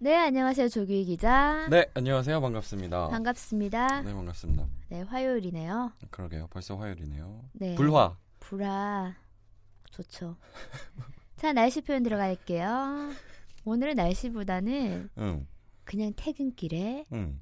네, 안녕하세요. 조규희 기자. 네, 안녕하세요. 반갑습니다. 반갑습니다. 네, 반갑습니다. 네, 화요일이네요. 그러게요. 벌써 화요일이네요. 네. 불화. 불화. 좋죠. 자, 날씨 표현 들어갈게요. 오늘은 날씨보다는 응, 그냥 퇴근길에 응.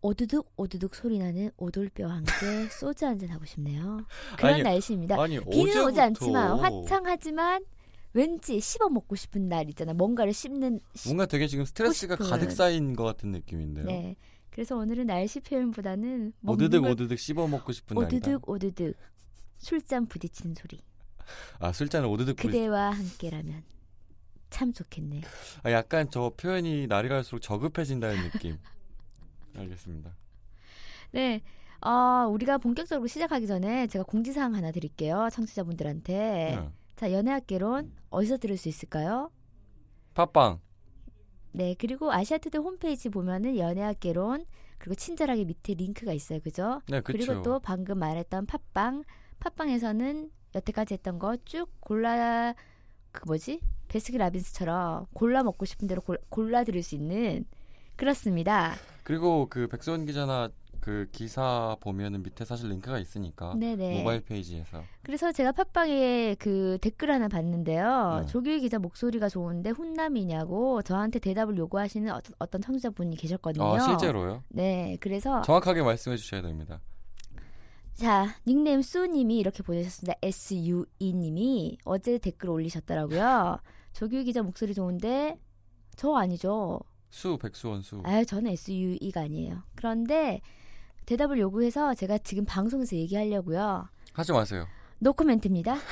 오두둑 오두둑 소리 나는 오돌뼈와 함께 소주 한 잔 하고 싶네요. 그런 아니, 날씨입니다. 아니, 비는 오지 않지만 화창하지만 왠지 씹어 먹고 싶은 날 있잖아. 뭔가를 씹는 씹- 뭔가 되게 지금 스트레스가 싶은. 가득 쌓인 것 같은 느낌인데요. 네. 그래서 오늘은 날씨 표현보다는 오드득 걸 오드득 씹어 먹고 싶은 날이다. 오두둑 오두둑 술잔 부딪히는 소리. 아, 술잔을 오드득. 그대와 함께라면 참 좋겠네. 아, 약간 저 표현이 날이 갈수록 저급해진다는 느낌. 알겠습니다. 네. 어, 우리가 본격적으로 시작하기 전에 제가 공지사항 하나 드릴게요. 청취자분들한테. 응. 자, 연애학개론 어디서 들을 수 있을까요? 팟빵. 네, 그리고 아시아투데 홈페이지 보면은 연애학개론 그리고 친절하게 밑에 링크가 있어요, 그죠? 네, 그쵸. 그리고 또 방금 말했던 팟빵, 팟빵에서는 여태까지 했던 거 쭉 골라 그 뭐지? 베스킨 라빈스처럼 골라 먹고 싶은 대로 골, 골라 들을 수 있는 그렇습니다. 그리고 그 백소원 기자나 그 기사 보면은 밑에 사실 링크가 있으니까 네네. 모바일 페이지에서 그래서 제가 팟빵에 그 댓글 하나 봤는데요. 네. 조규희 기자 목소리가 좋은데 훈남이냐고 저한테 대답을 요구하시는 어떤, 어떤 청취자분이 계셨거든요. 아 실제로요? 네, 그래서 정확하게 말씀해 주셔야 됩니다. 자 닉네임 수님이 이렇게 보내셨습니다. SUE님이 어제 댓글 올리셨더라고요. 조규희 기자 목소리 좋은데 저 아니죠. 수 백수원 수. 아, 저는 SUE가 아니에요. 그런데 대답을 요구해서 제가 지금 방송에서 얘기하려고요. 하지 마세요. 노코멘트입니다.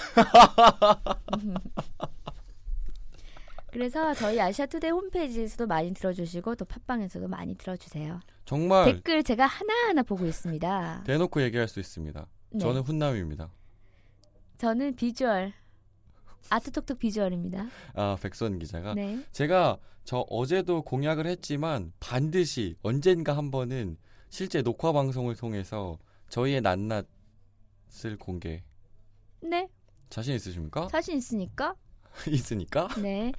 그래서 저희 아시아투데이 홈페이지에서도 많이 들어주시고 또 팟빵에서도 많이 들어주세요. 정말 댓글 제가 하나하나 보고 있습니다. 대놓고 얘기할 수 있습니다. 네. 저는 훈남입니다. 저는 비주얼 아트톡톡 비주얼입니다. 아 백선 기자가 네. 제가 저 어제도 공약을 했지만 반드시 언젠가 한 번은 실제 녹화 방송을 통해서 저희의 낱낱을 공개 네. 자신 있으십니까? 자신 있으니까. 있으니까 네.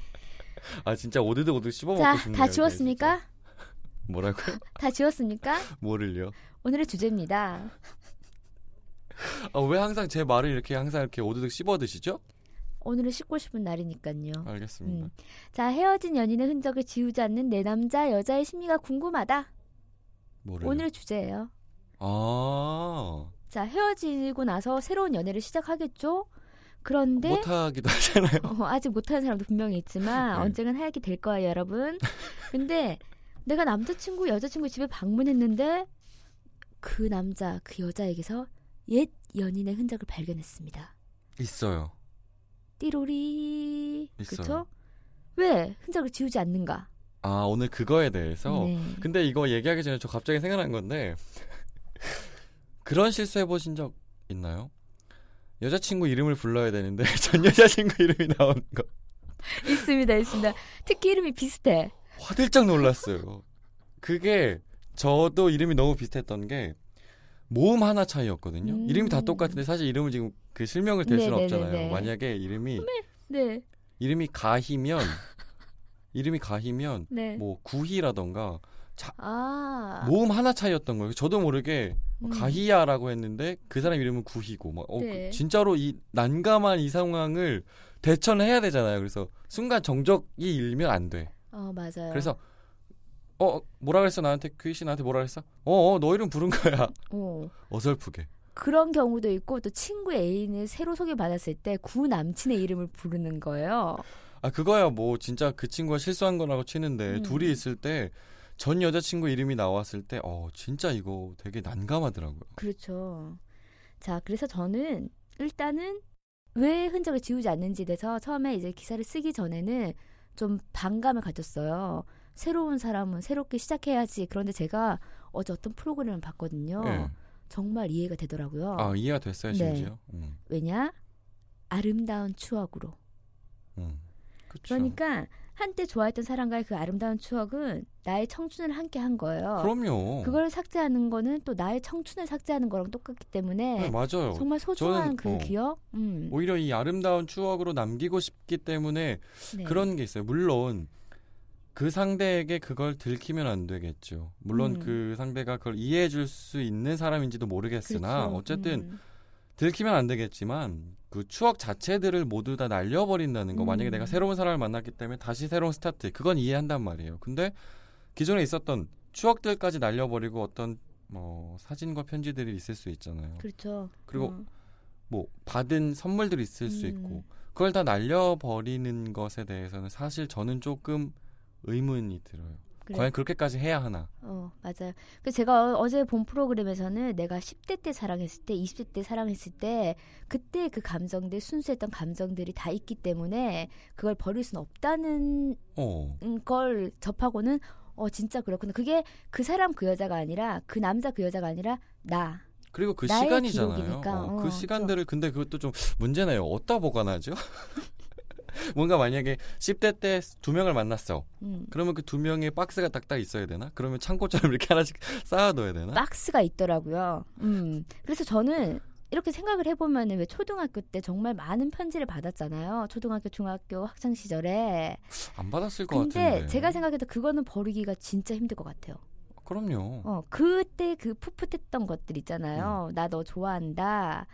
아 진짜 오드드 오드 씹어 자, 먹고 싶네요. 다 지웠습니까? 뭐라고요? 다 지웠습니까? 뭐를요? 오늘의 주제입니다. 아, 왜 항상 제 말을 이렇게 항상 이렇게 오드득 씹어 드시죠? 오늘은 씻고 싶은 날이니까요. 알겠습니다. 음. 자, 헤어진 연인의 흔적을 지우지 않는 내 남자, 여자의 심리가 궁금하다. 뭐를? 오늘의 주제예요. 아 자, 헤어지고 나서 새로운 연애를 시작하겠죠? 그런데 못하기도 하잖아요. 어, 아직 못하는 사람도 분명히 있지만 네. 언젠간 하게 될 거예요, 여러분. 근데 내가 남자친구, 여자친구 집에 방문했는데 그 남자, 그 여자에게서 옛 연인의 흔적을 발견했습니다. 있어요. 띠로리. 있어요. 그쵸? 왜 흔적을 지우지 않는가? 아 오늘 그거에 대해서 네. 근데 이거 얘기하기 전에 저 갑자기 생각난 건데 그런 실수 해보신 적 있나요? 여자친구 이름을 불러야 되는데 전 여자친구 이름이 나오는 거 있습니다, 있습니다. 특히 이름이 비슷해. 화들짝 놀랐어요. 그게 저도 이름이 너무 비슷했던 게 모음 하나 차이였거든요. 음. 이름이 다 똑같은데 사실 이름을 지금 그 실명을 댈 수는 네네네네. 없잖아요. 만약에 이름이 네. 이름이 가희면 이름이 가희면 네. 뭐 구희라던가 아. 모음 하나 차이였던 거예요. 저도 모르게 음. 가희야라고 했는데 그 사람 이름은 구희고 막 어, 네. 그 진짜로 이 난감한 이 상황을 대처는 해야 되잖아요. 그래서 순간 정적이 일면 안 돼. 어, 맞아요. 그래서 어 뭐라 그랬어 나한테 규희 씨 나한테 뭐라 그랬어? 어, 어, 너 이름 부른 거야. 어. 어설프게. 그런 경우도 있고 또 친구 애인을 새로 소개받았을 때 구 남친의 이름을 부르는 거예요. 아 그거야 뭐 진짜 그 친구가 실수한 거라고 치는데 음. 둘이 있을 때 전 여자친구 이름이 나왔을 때 어 진짜 이거 되게 난감하더라고요. 그렇죠. 자, 그래서 저는 일단은 왜 흔적을 지우지 않는지에 대해서 처음에 이제 기사를 쓰기 전에는 좀 반감을 가졌어요. 새로운 사람은 새롭게 시작해야지. 그런데 제가 어제 어떤 프로그램을 봤거든요. 예. 정말 이해가 되더라고요. 아 이해가 됐어요 네. 심지어. 음, 왜냐? 아름다운 추억으로. 음. 그쵸. 그러니까 한때 좋아했던 사람과의 그 아름다운 추억은 나의 청춘을 함께 한 거예요. 그럼요. 그걸 삭제하는 거는 또 나의 청춘을 삭제하는 거랑 똑같기 때문에 네, 맞아요. 정말 소중한 저는, 그 어, 기억. 음. 오히려 이 아름다운 추억으로 남기고 싶기 때문에 네. 그런 게 있어요. 물론 그 상대에게 그걸 들키면 안 되겠죠. 물론 음. 그 상대가 그걸 이해해 줄 수 있는 사람인지도 모르겠으나 그렇죠. 어쨌든 음. 들키면 안 되겠지만 그 추억 자체들을 모두 다 날려버린다는 거 음. 만약에 내가 새로운 사람을 만났기 때문에 다시 새로운 스타트 그건 이해한단 말이에요. 근데 기존에 있었던 추억들까지 날려버리고 어떤 뭐 사진과 편지들이 있을 수 있잖아요. 그렇죠. 그리고 어. 뭐 받은 선물들이 있을 수 음. 있고 그걸 다 날려버리는 것에 대해서는 사실 저는 조금 의문이 들어요. 그래. 과연 그렇게까지 해야 하나? 어, 맞아요. 그래서 제가 어- 어제 본 프로그램에서는 내가 10대 때 사랑했을 때, 20대 때 사랑했을 때, 그때 그 감정들, 순수했던 감정들이 다 있기 때문에 그걸 버릴 수는 없다는 어, 걸 접하고는 어, 진짜 그렇구나. 그게 그 사람 그 여자가 아니라, 그 남자 그 여자가 아니라, 나. 그리고 그 시간이잖아요. 어, 어, 그 시간들을 근데 그것도 좀 문제네요. 어디다 보관하죠? 뭔가 만약에 10대 때 두 명을 만났어. 음. 그러면 그 두 명의 박스가 딱딱 있어야 되나? 그러면 창고처럼 이렇게 하나씩 쌓아둬야 되나? 박스가 있더라고요. 음. 그래서 저는 이렇게 생각을 해보면은 왜 초등학교 때 정말 많은 편지를 받았잖아요. 초등학교, 중학교 학창 시절에. 안 받았을 것 근데 같은데. 제가 생각해도 그거는 버리기가 진짜 힘들 것 같아요. 그럼요. 어, 그때 그 풋풋했던 것들 있잖아요. 음. 나너 좋아한다.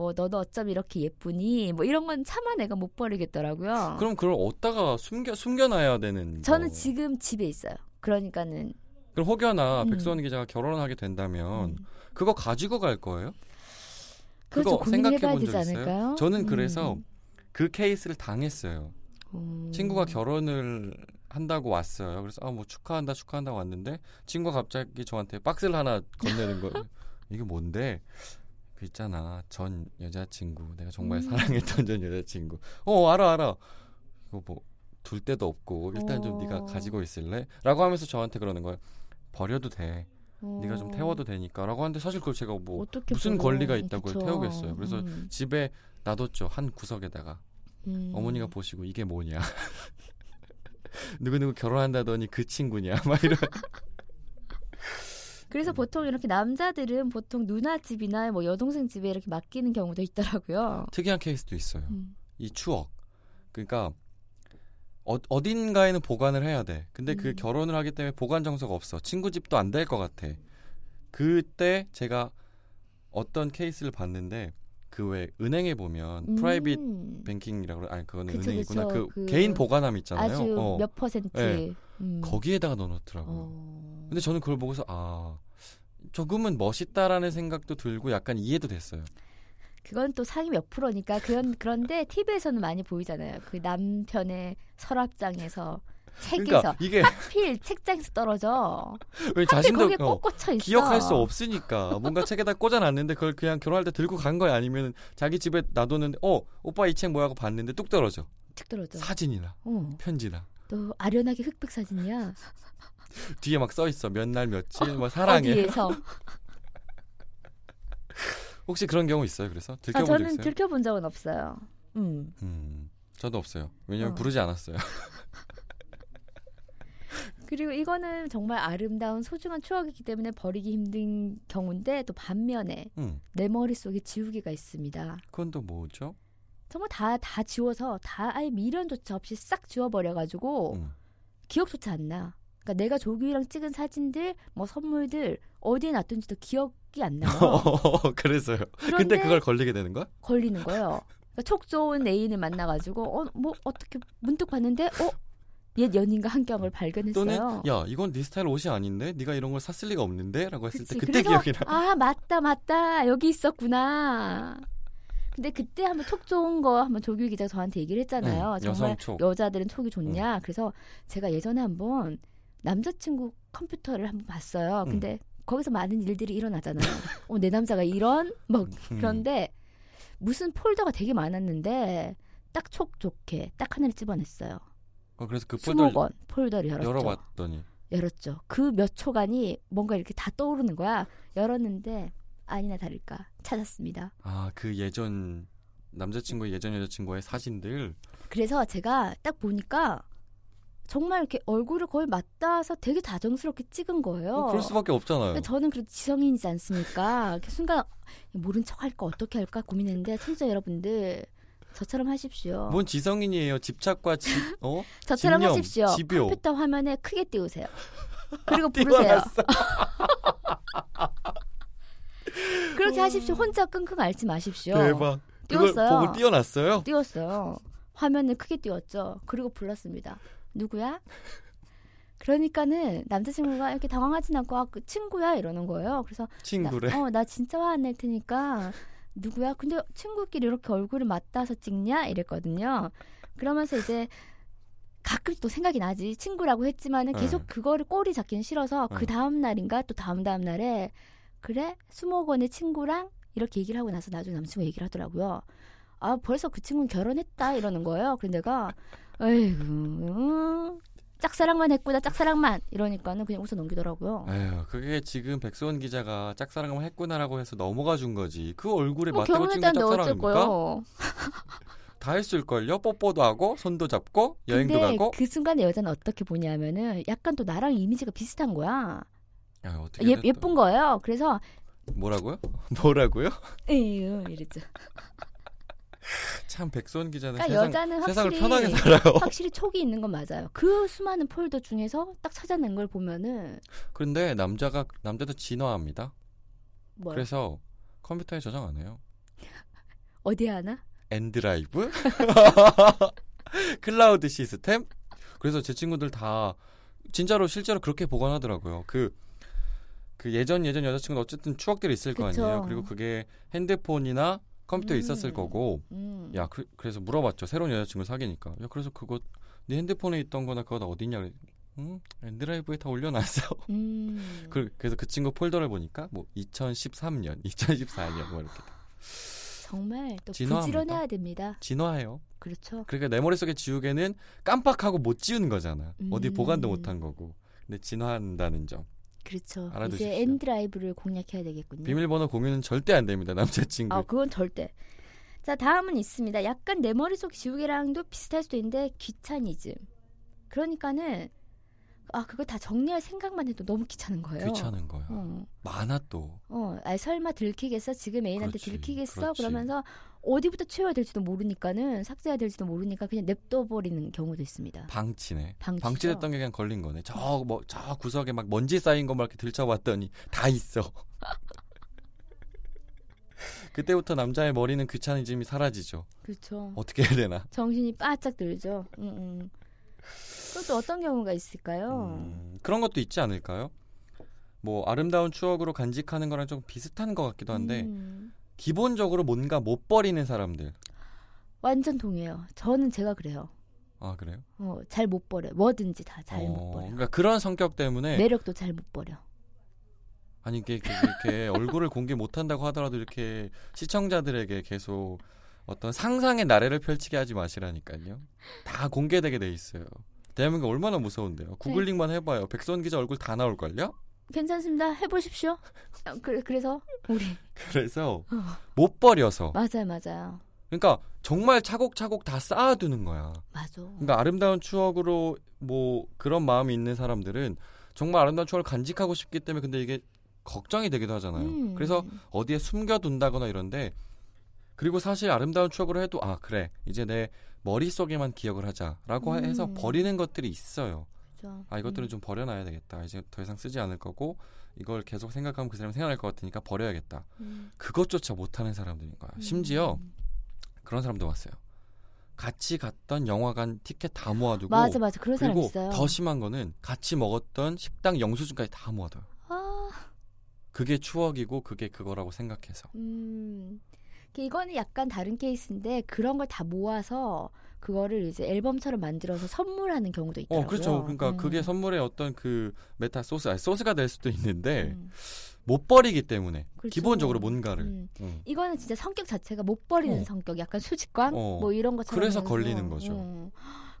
뭐 너도 어쩜 이렇게 예쁘니? 뭐 이런 건 차마 내가 못 버리겠더라고요. 그럼 그걸 어디다가 숨겨 숨겨놔야 되는? 저는 거. 지금 집에 있어요. 그러니까는 그럼 혹여나 음. 백수원 기자가 결혼하게 된다면 음. 그거 가지고 갈 거예요? 그거 생각해 본 적 있어요? 않을까요? 저는 그래서 음. 그 케이스를 당했어요. 음. 친구가 결혼을 한다고 왔어요. 그래서 아 뭐 축하한다 축하한다고 왔는데 친구가 갑자기 저한테 박스를 하나 건네는 거예요. 이게 뭔데? 그 있잖아 전 여자친구 내가 정말 음. 사랑했던 전 여자친구. 어 알아 알아. 이거 뭐 둘 데도 없고 일단 좀 어. 네가 가지고 있을래? 라고 하면서 저한테 그러는 거예요. 버려도 돼. 어. 네가 좀 태워도 되니까라고 하는데 사실 그걸 제가 뭐 무슨 버려. 권리가 있다고 그쵸. 태우겠어요. 그래서 음. 집에 놔뒀죠 한 구석에다가 음. 어머니가 보시고 이게 뭐냐 누구누구 결혼한다더니 그 친구냐 막 이런 그래서 보통 이렇게 남자들은 보통 누나 집이나 뭐 여동생 집에 이렇게 맡기는 경우도 있더라고요. 특이한 케이스도 있어요 음. 이 추억 그러니까 어, 어딘가에는 보관을 해야 돼 근데 그 음. 결혼을 하기 때문에 보관 장소가 없어 친구 집도 안 될 것 같아 그때 제가 어떤 케이스를 봤는데 그 왜 은행에 보면 프라이빗 음. 뱅킹이라고 그래 아니 그거는 그쵸, 은행이구나 그쵸. 그, 그 개인 보관함 있잖아요 아주 어, 몇 퍼센트. 네. 음. 거기에다가 넣어놓더라고요 어. 근데 저는 그걸 보고서 아 조금은 멋있다라는 생각도 들고 약간 이해도 됐어요. 그건 또 상위 몇 프로니까 그런 그런데 TV에서는 많이 보이잖아요. 그 남편의 서랍장에서 책에서 그러니까 이게 하필 책장에서 떨어져. 왜 자신도 거기에 어, 꼭 꽂혀 있어. 기억할 수 없으니까 뭔가 책에다 꽂아놨는데 그걸 그냥 결혼할 때 들고 간 거야 아니면 자기 집에 놔뒀는데 어 오빠 이 책 뭐야 하고 봤는데 뚝 떨어져 책 떨어져. 사진이나 어. 편지나 또 아련하게 흑백 사진이야. 뒤에 막 써 있어 몇 날 며칠 뭐 사랑해 어디에서? 혹시 그런 경우 있어요 그래서 아, 들켜본 적 저는 있어요? 들켜본 적은 없어요. 음. 음 저도 없어요 왜냐면 어. 부르지 않았어요 그리고 이거는 정말 아름다운 소중한 추억이기 때문에 버리기 힘든 경우인데 또 반면에 음 내 머릿속에 지우개가 있습니다. 그건 또 뭐죠? 정말 다, 다 지워서 다 아예 미련조차 없이 싹 지워버려가지고 음. 기억조차 안 나. 그러니까 내가 조규이랑 찍은 사진들, 뭐 선물들 어디에 놨던지도 기억이 안 나요. 그래서요 근데 그걸 걸리게 되는 거야? 걸리는 거예요. 그러니까 촉 좋은 애인을 만나가지고 어 뭐 어떻게 문득 봤는데 어 옛 연인과 한 경을 발견했어요. 또는 야 이건 네 스타일 옷이 아닌데 네가 이런 걸 샀을 리가 없는데라고 했을 그치. 때 그때 기억이 나. 아 맞다 맞다 여기 있었구나. 근데 그때 한번 촉 좋은 거 한번 조규 기자 가 저한테 얘기를 했잖아요. 응, 정말. 여자들은 촉이 좋냐. 그래서 제가 예전에 한번 남자친구 컴퓨터를 한번 봤어요. 음. 근데 거기서 많은 일들이 일어나잖아요. 어, 내 남자가 이런 뭐 음. 그런데 무슨 폴더가 되게 많았는데 딱 촉 좋게 딱 하나를 집어냈어요. 어, 그래서 그 폴더를 20권 폴더를 열었죠. 열어봤더니 열었죠. 그 몇 초간이 뭔가 이렇게 다 떠오르는 거야. 열었는데 아니나 다를까 찾았습니다. 아, 그 예전 남자친구 예전 여자친구의 사진들 그래서 제가 딱 보니까 정말 이렇게 얼굴을 거의 맞닿아서 되게 다정스럽게 찍은 거예요. 어, 그럴 수밖에 없잖아요. 저는 그래도 지성인이지 않습니까? 이렇게 순간 모른 척 할까 어떻게 할까 고민했는데 청자 여러분들 저처럼 하십시오. 뭔 지성인이에요? 집착과 집 어? 저처럼 집념, 하십시오. 집요. 컴퓨터 화면에 크게 띄우세요. 그리고 부르세요. 그렇게 하십시오. 혼자 끙끙 앓지 마십시오. 대박. 띄웠어요. 보고 띄워놨어요? 띄웠어요. 화면을 크게 띄웠죠. 그리고 불렀습니다. 누구야? 그러니까는 남자친구가 이렇게 당황하진 않고 아, 그 친구야 이러는 거예요. 그래서 친구래. 나, 어, 나 진짜 화 안 낼 테니까 누구야? 근데 친구끼리 이렇게 얼굴을 맞닿아서 찍냐? 이랬거든요. 그러면서 이제 가끔 또 생각이 나지. 친구라고 했지만은 계속 네. 그거를 꼬리 잡기는 싫어서 네. 그 다음 날인가 또 다음 다음 날에 그래 수목원의 친구랑 이렇게 얘기를 하고 나서 나중에 남친과 얘기를 하더라고요. 아 벌써 그 친구는 결혼했다 이러는 거예요. 그런데 내가 에이구 음, 짝사랑만 했구나 짝사랑만 이러니까는 그냥 웃어 넘기더라고요. 에휴, 그게 지금 백수원 기자가 짝사랑을 했구나라고 해서 넘어가 준 거지. 그 얼굴에 뭐 맞다고 어쩔 짝사랑입니까? 다 했을 걸요? 뽀뽀도 하고, 손도 잡고, 여행도 근데 가고. 그 순간에 여자는 어떻게 보냐면은 약간 또 나랑 이미지가 비슷한 거야. 야, 어떻게 예, 됐다. 예쁜 거예요. 그래서 뭐라고요? 뭐라고요? 에휴 이랬죠. 참 백수원 기자는 그러니까 세상, 여자는 확실히 편하게 살아요. 확실히 촉이 있는 건 맞아요. 그 수많은 폴더 중에서 딱 찾아낸 걸 보면은 그런데 남자가 남자도 진화합니다. 뭐 그래서 컴퓨터에 저장 안 해요. 어디 하나? 엔드라이브, 클라우드 시스템. 그래서 제 친구들 다 진짜로 실제로 그렇게 보관하더라고요. 그, 그 예전 예전 여자친구도 어쨌든 추억들이 있을 거 그쵸. 아니에요. 그리고 그게 핸드폰이나 컴퓨터에 음. 있었을 거고. 음. 야, 그, 래서 물어봤죠. 새로운 여자친구 사귀니까. 야, 그래서 그거 네 핸드폰에 있던 거나 그거 다 어딨냐. 응? 엔드라이브에 다 올려놨어. 음. 그, 그래서 그 친구 폴더를 보니까 뭐 2013년, 2014년 뭐 이렇게 정말 또 진화합니다. 부지런해야 됩니다. 진화해요. 그렇죠. 그러니까 내 머릿속에 지우개는 깜빡하고 못 지운 거잖아. 어디 음. 보관도 못한 거고. 근데 진화한다는 점. 그렇죠. 알아두십시오. 이제 엔드라이브를 공략해야 되겠군요. 비밀번호 공유는 절대 안 됩니다. 남자친구. 아, 그건 절대. 자, 다음은 있습니다. 약간 내 머릿속 지우개랑도 비슷할 수도 있는데 귀차니즘. 그러니까는 아, 그거 다 정리할 생각만 해도 너무 귀찮은 거예요. 귀찮은 거야. 어. 많아 또. 어, 아, 설마 들키겠어? 지금 애인한테 그렇지, 들키겠어? 그렇지. 그러면서 어디부터 치워야 될지도 모르니까는 삭제해야 될지도 모르니까 그냥 냅둬 버리는 경우도 있습니다. 방치네. 방치죠. 방치됐던 게 그냥 걸린 거네. 저 뭐 저 구석에 막 먼지 쌓인 거 막 이렇게 들춰봤더니 다 있어. 그때부터 남자의 머리는 귀차니즘이 사라지죠. 그렇죠. 어떻게 해야 되나? 정신이 바짝 들죠. 음, 음. 또 어떤 경우가 있을까요? 음, 그런 것도 있지 않을까요? 뭐 아름다운 추억으로 간직하는 거랑 좀 비슷한 것 같기도 한데 음, 기본적으로 뭔가 못 버리는 사람들. 완전 동의해요. 저는 제가 그래요. 아 그래요? 어, 잘 못 버려. 뭐든지 다 잘못 어, 버려. 그러니까 그런 성격 때문에 매력도 잘 못 버려. 아니 이게 그- 이렇게 얼굴을 공개 못 한다고 하더라도 이렇게 시청자들에게 계속 어떤 상상의 나래를 펼치게 하지 마시라니까요. 다 공개되게 돼 있어요. 대한민국 얼마나 무서운데요. 구글링만 해봐요. 백선 기자 얼굴 다 나올걸요? 괜찮습니다. 해보십시오. 어, 그, 그래서 우리 그래서 어. 못 버려서. 맞아요, 맞아요, 그러니까 정말 차곡차곡 다 쌓아두는 거야. 맞아. 그러니까 아름다운 추억으로 뭐 그런 마음이 있는 사람들은 정말 아름다운 추억을 간직하고 싶기 때문에 근데 이게 걱정이 되기도 하잖아요. 음. 그래서 어디에 숨겨둔다거나 이런데 그리고 사실 아름다운 추억으로 해도 아 그래 이제 내 머릿속에만 기억을 하자라고 음. 해서 버리는 것들이 있어요. 그죠. 아 이것들은 음. 좀 버려놔야 되겠다. 이제 더 이상 쓰지 않을 거고 이걸 계속 생각하면 그 사람이 생각날 것 같으니까 버려야겠다. 음. 그것조차 못하는 사람들인 거야. 심지어 음. 그런 사람도 왔어요. 같이 갔던 영화관 티켓 다 모아두고 맞아, 맞아. 그런 사람 있어요. 더 심한 거는 같이 먹었던 식당 영수증까지 다 모아둬요. 아, 그게 추억이고 그게 그거라고 생각해서. 음. 이거는 약간 다른 케이스인데 그런 걸 다 모아서 그거를 이제 앨범처럼 만들어서 선물하는 경우도 있더라고요. 어, 그렇죠. 그러니까 음. 그게 선물의 어떤 그 메타 소스, 아니, 소스가 될 수도 있는데 음. 못 버리기 때문에 그렇죠. 기본적으로 뭔가를. 음. 음. 이거는 진짜 성격 자체가 못 버리는 어. 성격, 약간 수집광 어. 뭐 이런 것처럼. 그래서 걸리는 거죠.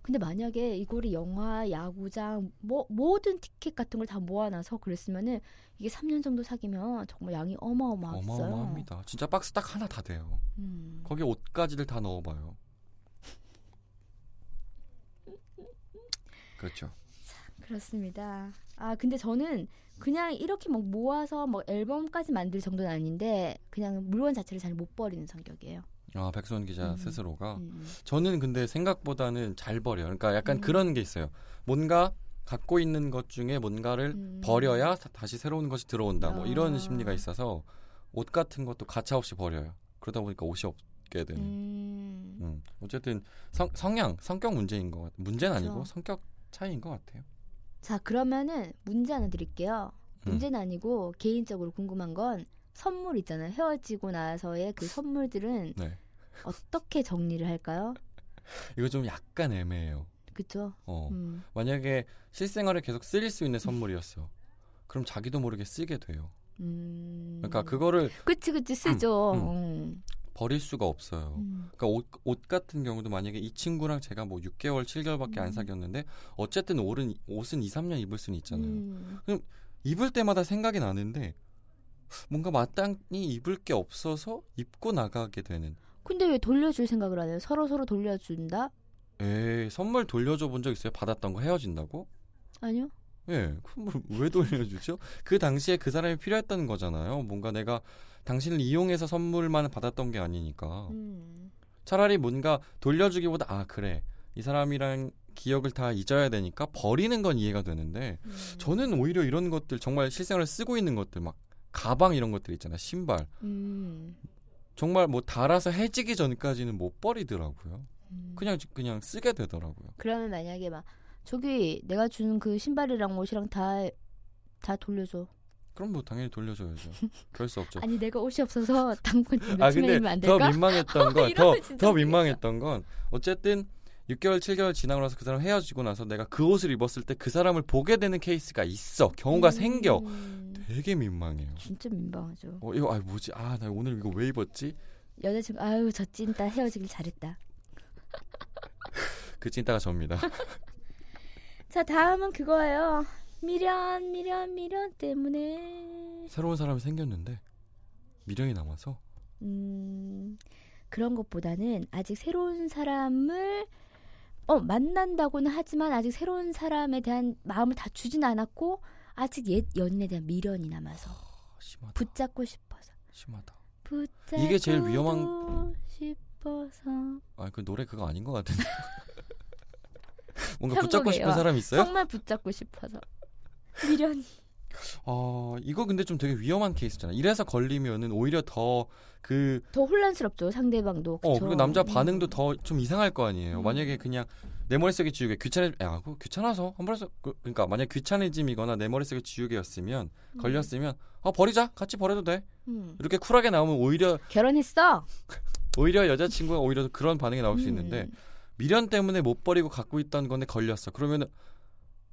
음. 근데 만약에 이거를 영화, 야구장, 뭐 모든 티켓 같은 걸 다 모아놔서 그랬으면은 이게 3년 정도 사귀면 정말 양이 어마어마하겠어요. 어마어마합니다. 진짜 박스 딱 하나 다 돼요. 음. 거기 옷가지를 다 넣어봐요. 그렇죠. 그렇습니다. 아 근데 저는 그냥 이렇게 막 모아서 뭐 앨범까지 만들 정도는 아닌데 그냥 물건 자체를 잘 못 버리는 성격이에요. 아 백수원 기자 음. 스스로가 음. 저는 근데 생각보다는 잘 버려요. 그러니까 약간 음. 그런 게 있어요. 뭔가 갖고 있는 것 중에 뭔가를 음. 버려야 다- 다시 새로운 것이 들어온다. 뭐 이런 아. 심리가 있어서 옷 같은 것도 가차 없이 버려요. 그러다 보니까 옷이 없게 되는. 음. 음. 어쨌든 성, 성향, 성격 문제인 것 같아요. 문제는 그쵸. 아니고 성격 차이인 것 같아요. 자 그러면은 문제 하나 드릴게요. 음. 문제는 아니고 개인적으로 궁금한 건 선물 있잖아요. 헤어지고 나서의 그 선물들은 네. 어떻게 정리를 할까요? 이거 좀 약간 애매해요. 그쵸? 어. 음. 만약에 실생활에 계속 쓰일 수 있는 선물이었어. 그럼 자기도 모르게 쓰게 돼요. 음. 그러니까 그거를 그치 그치 쓰죠. 음, 음. 버릴 수가 없어요. 음. 그러니까 옷, 옷 같은 경우도 만약에 이 친구랑 제가 뭐 6개월, 7개월밖에 안 음. 사귀었는데 어쨌든 옷은 옷은 2, 3년 입을 수는 있잖아요. 음. 입을 때마다 생각이 나는데 뭔가 마땅히 입을 게 없어서 입고 나가게 되는. 근데 왜 돌려줄 생각을 안 해요? 서로 서로 돌려준다? 에이, 선물 돌려줘 본 적 있어요? 받았던 거 헤어진다고? 아니요. 예, 그럼 왜 돌려주죠? 그 당시에 그 사람이 필요했다는 거잖아요. 뭔가 내가 당신을 이용해서 선물만 받았던 게 아니니까. 음. 차라리 뭔가 돌려주기보다 아 그래 이 사람이랑 기억을 다 잊어야 되니까 버리는 건 이해가 되는데 음. 저는 오히려 이런 것들 정말 실생활에 쓰고 있는 것들 막 가방 이런 것들 있잖아요 신발 음. 정말 뭐 달아서 해지기 전까지는 못 버리더라고요 음. 그냥 그냥 쓰게 되더라고요 그러면 만약에 막 저기 내가 준 그 신발이랑 옷이랑 다 다 돌려줘. 그럼 뭐 당연히 돌려줘야죠 그럴 수 없죠 아니 내가 옷이 없어서 당분 아 근데 더? 민망했던 건 더. 민망했던 건 어쨌든 6개월 7개월 지나고 나서 그 사람 헤어지고 나서 내가 그 옷을 입었을 때 그 사람을 보게 되는 케이스가 있어 경우가 생겨 음. 되게 민망해요 진짜 민망하죠. 어 이거 아 뭐지 아 나 오늘 이거 왜 입었지 여자친구 아유 저 찐따 헤어지길 잘했다. 그 찐따가 접니다 자 다음은 그거예요. 미련 미련 미련 때문에 새로운 사람이 생겼는데 미련이 남아서 음 그런 것보다는 아직 새로운 사람을 어 만난다고는 하지만 아직 새로운 사람에 대한 마음을 다 주진 않았고 아직 옛 연인에 대한 미련이 남아서 아, 심하다 붙잡고 싶어서 심하다 붙잡고 이게 제일 위험한- 싶어서 아그 노래 그거 아닌 것 같은데 뭔가. 붙잡고 싶은 사람 있어요? 정말 붙잡고 싶어서 미련이 어 이거 근데 좀 되게 위험한 케이스잖아 이래서 걸리면은 오히려 더 그 더 혼란스럽죠 상대방도 어, 그쵸? 그리고 남자 음. 반응도 더 좀 이상할 거 아니에요. 음. 만약에 그냥 내 머릿속에 지우개 귀찮아, 야, 그 귀찮아서 한 번에서 그, 그러니까 만약 귀차니즘이거나 내 머릿속에 지우개였으면 음. 걸렸으면 아 버리자, 같이 버려도 돼. 음. 이렇게 쿨하게 나오면 오히려 결혼했어 오히려 여자친구가 오히려 그런 반응이 나올 수 음. 있는데 미련 때문에 못 버리고 갖고 있던 건데 걸렸어. 그러면은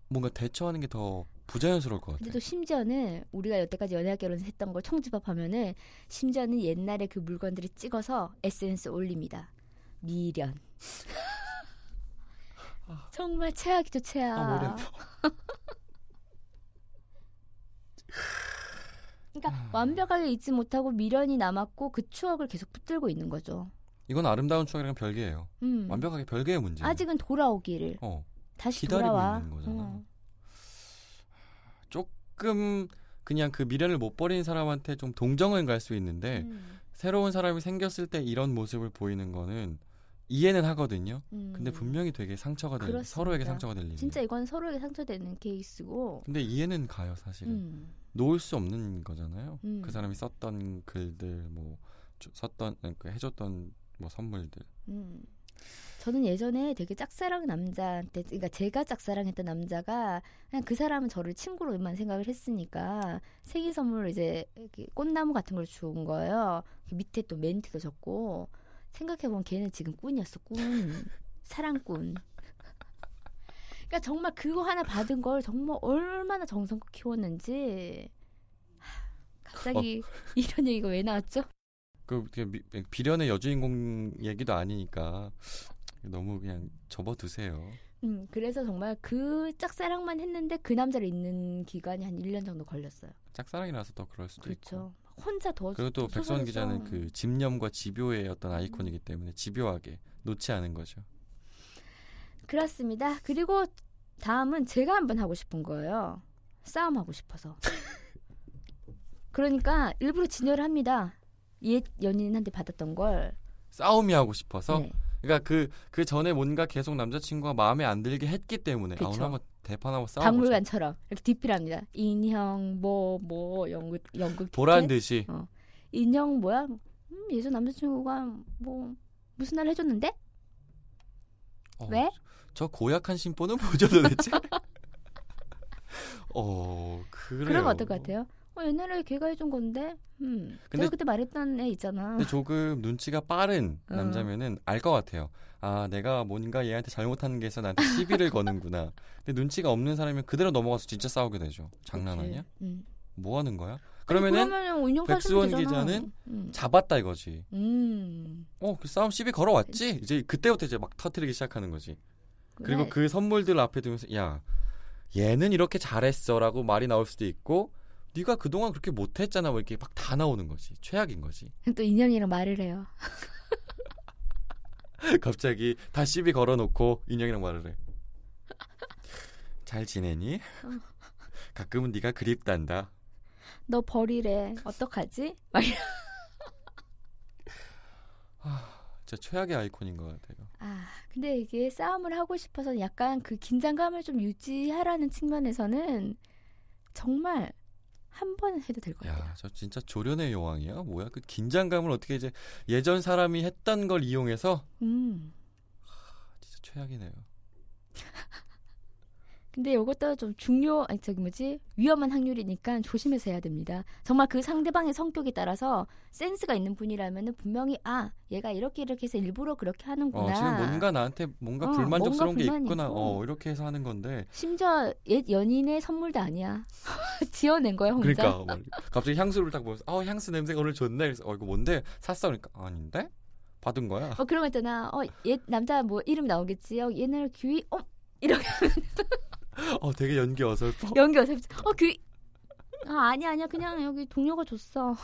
뭔가 대처하는 게 더 부자연스러울 것 근데 같아. 또 심지어는 우리가 여태까지 연애학 결혼했던 걸 총집합하면 심지어는 옛날에 그 물건들을 찍어서 SNS 올립니다. 미련. 정말 최악이죠 최악. 아, 머리 아파. 그러니까 완벽하게 잊지 못하고 미련이 남았고 그 추억을 계속 붙들고 있는 거죠. 이건 아름다운 추억이랑 별개예요. 음. 완벽하게 별개의 문제. 아직은 돌아오기를 어. 다시 기다리고 돌아와. 있는 거잖아. 어. 조금 그냥 그 미련을 못 버린 사람한테 좀 동정은 갈수 있는데 음. 새로운 사람이 생겼을 때 이런 모습을 보이는 거는 이해는 하거든요. 음. 근데 분명히 되게 상처가 될. 서로에게 상처가 될 일이에요. 진짜 이건 서로에게 상처되는 케이스고. 근데 이해는 가요, 사실은. 음. 놓을 수 없는 거잖아요. 음. 그 사람이 썼던 글들, 뭐 주- 썼던 그 해줬던 뭐 선물들. 음. 저는 예전에 되게 짝사랑 남자한테, 그러니까 제가 짝사랑했던 남자가 그냥 그 사람은 저를 친구로만 생각을 했으니까 생일 선물로 이제 꽃나무 같은 걸준 거예요. 그 밑에 또 멘트도 적고 생각해보면 걔는 지금 꾼이었어, 꾼. 사랑꾼. 그러니까 정말 그거 하나 받은 걸 정말 얼마나 정성껏 키웠는지. 하, 갑자기 이런 얘기가 왜 나왔죠? 그 미- 비련의 여주인공 얘기도 아니니까 너무 그냥 접어두세요. 음, 그래서 정말 그 짝사랑만 했는데 그 남자를 잊는 기간이 한 1년 정도 걸렸어요. 짝사랑이라서 더 그럴 수도 있고. 그렇죠. 혼자 더 그리고 또더 백선 기자는 그 집념과 집요의 어떤 아이콘이기 때문에 집요하게 놓지 않은 거죠. 그렇습니다. 그리고 다음은 제가 한번 하고 싶은 거예요. 싸움하고 싶어서. 그러니까 일부러 진열을 합니다. 옛 연인한테 받았던 걸. 싸움이 하고 싶어서. 네. 그러니까 그 그 전에 뭔가 계속 남자친구가 마음에 안 들게 했기 때문에 아, 그쵸. 오늘 한번 대판 한번 싸워보자. 박물관처럼 이렇게 디필합니다. 인형 뭐뭐 연극 연극 보란 티켓? 듯이 어. 인형 뭐야? 음, 예전 남자친구가 뭐 무슨 날 해줬는데? 어, 왜? 저 고약한 심보는 뭐죠 도대체? 어 그래요. 그러면 어떨 것 같아요? 어, 옛날에 걔가 해준 건데. 음. 근데- 내가 그때 말했던 애 있잖아. 근데 조금 눈치가 빠른 어. 남자면은 알 것 같아요. 아 내가 뭔가 얘한테 잘못하는 게 있어 나한테 시비를 거는구나. 근데 눈치가 없는 사람이면 그대로 넘어가서 진짜 싸우게 되죠. 장난하냐? 음. 뭐 하는 거야? 그러면은 백수원. 기자는 음. 잡았다 이거지. 음. 어 그 싸움 시비 걸어왔지. 이제 그때부터 이제 막 터트리기 시작하는 거지. 그리고 그래. 그 선물들 앞에 두면서 야 얘는 이렇게 잘했어라고 말이 나올 수도 있고 네가 그동안 그렇게 못했잖아. 뭐 이렇게 막 다 나오는 거지. 최악인 거지. 또 인형이랑 말을 해요. 갑자기 다 시비 걸어놓고 인형이랑 말을 해 잘 지내니? 가끔은 네가 그립단다. 너 버리래. 어떡하지? 막 이러- 진짜 최악의 아이콘인 것 같아요. 아, 근데 이게 싸움을 하고 싶어서 약간 그 긴장감을 좀 유지하라는 측면에서는 정말 한 번은 해도 될 것 같아요. 야 저 진짜 조련의 여왕이야 뭐야 그 긴장감을 어떻게 이제 예전 사람이 했던 걸 이용해서 음. 진짜 최악이네요 근데 이것도 좀 중요, 아니 저기 뭐지 위험한 확률이니까 조심해서 해야 됩니다. 정말 그 상대방의 성격에 따라서 센스가 있는 분이라면은 분명히 아 얘가 이렇게 이렇게 해서 일부러 그렇게 하는구나. 어, 지금 뭔가 나한테 뭔가 어, 불만족스러운 뭔가 게 있구나. 있고. 어, 이렇게 해서 하는 건데. 심지어 옛 연인의 선물도 아니야. 지어낸 거야 혼자. 그러니까 막 갑자기 향수를 딱 보면서 어, 향수 냄새가 오늘 좋네. 그래서 어, 이거 뭔데? 샀어. 그러니까 아닌데? 받은 거야. 어 그런 거 있잖아. 어 옛 남자 뭐 이름 나오겠지. 어 옛날 규희 어 이렇게 어, 되게 연기 어설퍼. 연기 어서 어 규희 아 아니야 아니야 그냥 여기 동료가 줬어.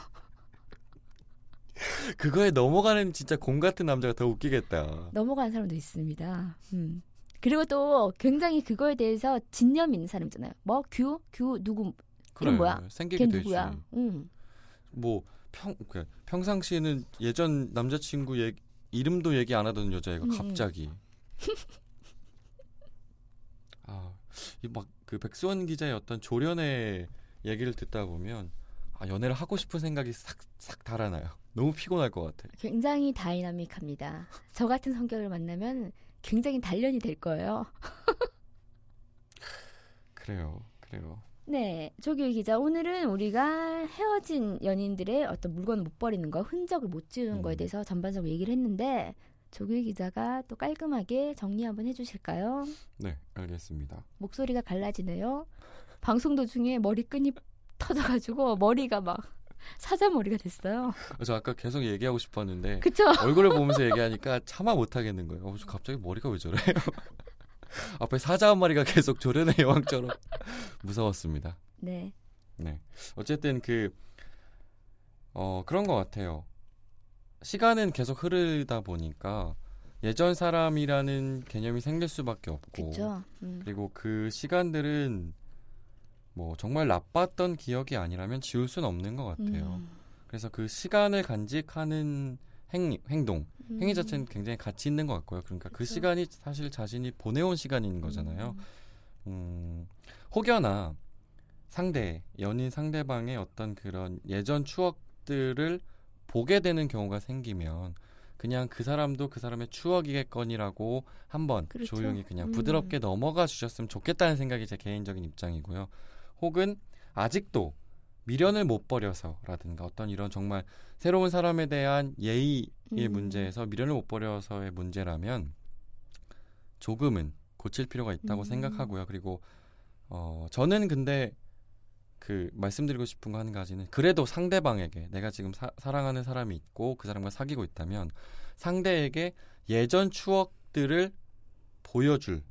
그거에 넘어가는 진짜 공 같은 남자가 더 웃기겠다. 넘어가는 사람도 있습니다. 음. 그리고 또 굉장히 그거에 대해서 진념 있는 사람 있잖아요. 뭐 규? 규 누구? 그래. 뭐야? 걔 생기게 되지. 누구야? 음. 뭐 평, 그, 평상시에는 예전 남자친구 얘기, 이름도 얘기 안 하던 여자애가 음, 음. 갑자기. 아, 이 막 그 백수원 기자의 어떤 조련의 얘기를 듣다 보면 아, 연애를 하고 싶은 생각이 싹, 싹 달아나요. 너무 피곤할 것 같아. 굉장히 다이나믹합니다. 저 같은 성격을 만나면 굉장히 단련이 될 거예요. 그래요. 그래요. 네, 조규 기자. 오늘은 우리가 헤어진 연인들의 어떤 물건을 못 버리는 거, 흔적을 못 지우는 음. 거에 대해서 전반적으로 얘기를 했는데 조규 기자가 또 깔끔하게 정리 한번 해주실까요? 네, 알겠습니다. 목소리가 갈라지네요. 방송 도중에 머리끈이 터져가지고 머리가 막 사자머리가 됐어요. 저 아까 계속 얘기하고 싶었는데 그쵸? 얼굴을 보면서 얘기하니까 차마 못 하겠는 거예요. 어, 저 갑자기 머리가 왜 저래? 앞에 사자 한 마리가 계속 조련의 여왕처럼 무서웠습니다. 네. 네. 어쨌든 그, 어, 그런 것 같아요. 시간은 계속 흐르다 보니까 예전 사람이라는 개념이 생길 수밖에 없고. 음. 그리고 그 시간들은 뭐 정말 나빴던 기억이 아니라면 지울 수는 없는 것 같아요. 음. 그래서 그 시간을 간직하는 행, 행동, 음. 행위 자체는 굉장히 가치 있는 것 같고요. 그러니까 그 그쵸. 시간이 사실 자신이 보내온 시간인 거잖아요. 음. 음, 혹여나 상대, 연인 상대방의 어떤 그런 예전 추억들을 보게 되는 경우가 생기면 그냥 그 사람도 그 사람의 추억이겠거니라고 한번 그렇죠. 조용히 그냥 음. 부드럽게 넘어가 주셨으면 좋겠다는 생각이 제 개인적인 입장이고요. 혹은 아직도 미련을 못 버려서라든가 어떤 이런 정말 새로운 사람에 대한 예의의 음. 문제에서 미련을 못 버려서의 문제라면 조금은 고칠 필요가 있다고 음. 생각하고요. 그리고 어 저는 근데 그 말씀드리고 싶은 거 한 가지는 그래도 상대방에게 내가 지금 사, 사랑하는 사람이 있고 그 사람과 사귀고 있다면 상대에게 예전 모습들을 보여줄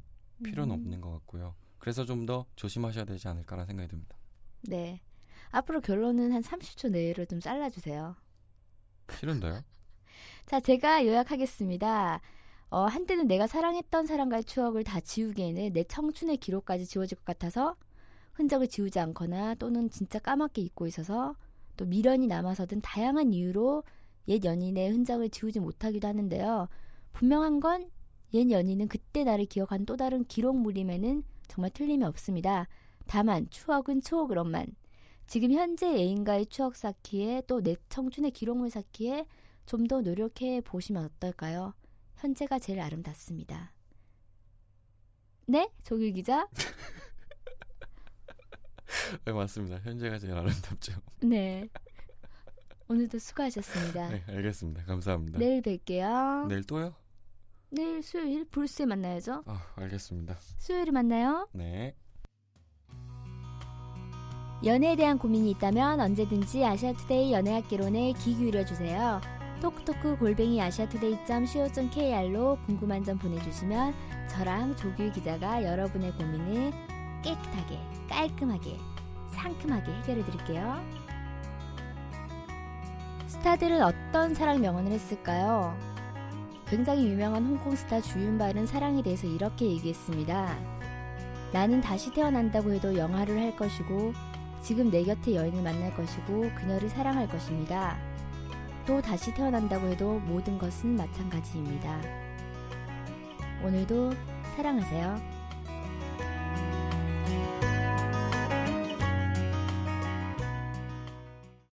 필요는 음. 없는 것 같고요. 그래서 좀 더 조심하셔야 되지 않을까라는 생각이 듭니다. 네. 앞으로 결론은 한 30초 내로 좀 잘라주세요. 싫은데요? 자, 제가 요약하겠습니다. 어, 한때는 내가 사랑했던 사람과의 추억을 다 지우기에는 내 청춘의 기록까지 지워질 것 같아서 흔적을 지우지 않거나 또는 진짜 까맣게 잊고 있어서 또 미련이 남아서 든 다양한 이유로 옛 연인의 흔적을 지우지 못하기도 하는데요. 분명한 건 옛 연인은 그때 나를 기억한 또 다른 기록물임에는 정말 틀림이 없습니다. 다만 추억은 추억으로만 지금 현재 애인과의 추억 쌓기에 또 내 청춘의 기록물 쌓기에 좀 더 노력해 보시면 어떨까요? 현재가 제일 아름답습니다. 네? 조규 기자? 네, 맞습니다. 현재가 제일 아름답죠. 네. 오늘도 수고하셨습니다. 네, 알겠습니다. 감사합니다. 내일 뵐게요. 내일 또요? 내일 수요일 불스에 만나야죠. 아, 알겠습니다. 수요일에 만나요. 네. 연애에 대한 고민이 있다면 언제든지 아시아투데이 연애학개론에 귀 기울여주세요. 톡톡크 골뱅이 아시아투데이.co.kr로 궁금한 점 보내주시면 저랑 조규 기자가 여러분의 고민을 깨끗하게, 깔끔하게, 상큼하게 해결해 드릴게요. 스타들은 어떤 사랑 명언을 했을까요? 굉장히 유명한 홍콩 스타 주윤발은 사랑에 대해서 이렇게 얘기했습니다. 나는 다시 태어난다고 해도 영화를 할 것이고 지금 내 곁에 여인을 만날 것이고 그녀를 사랑할 것입니다. 또 다시 태어난다고 해도 모든 것은 마찬가지입니다. 오늘도 사랑하세요.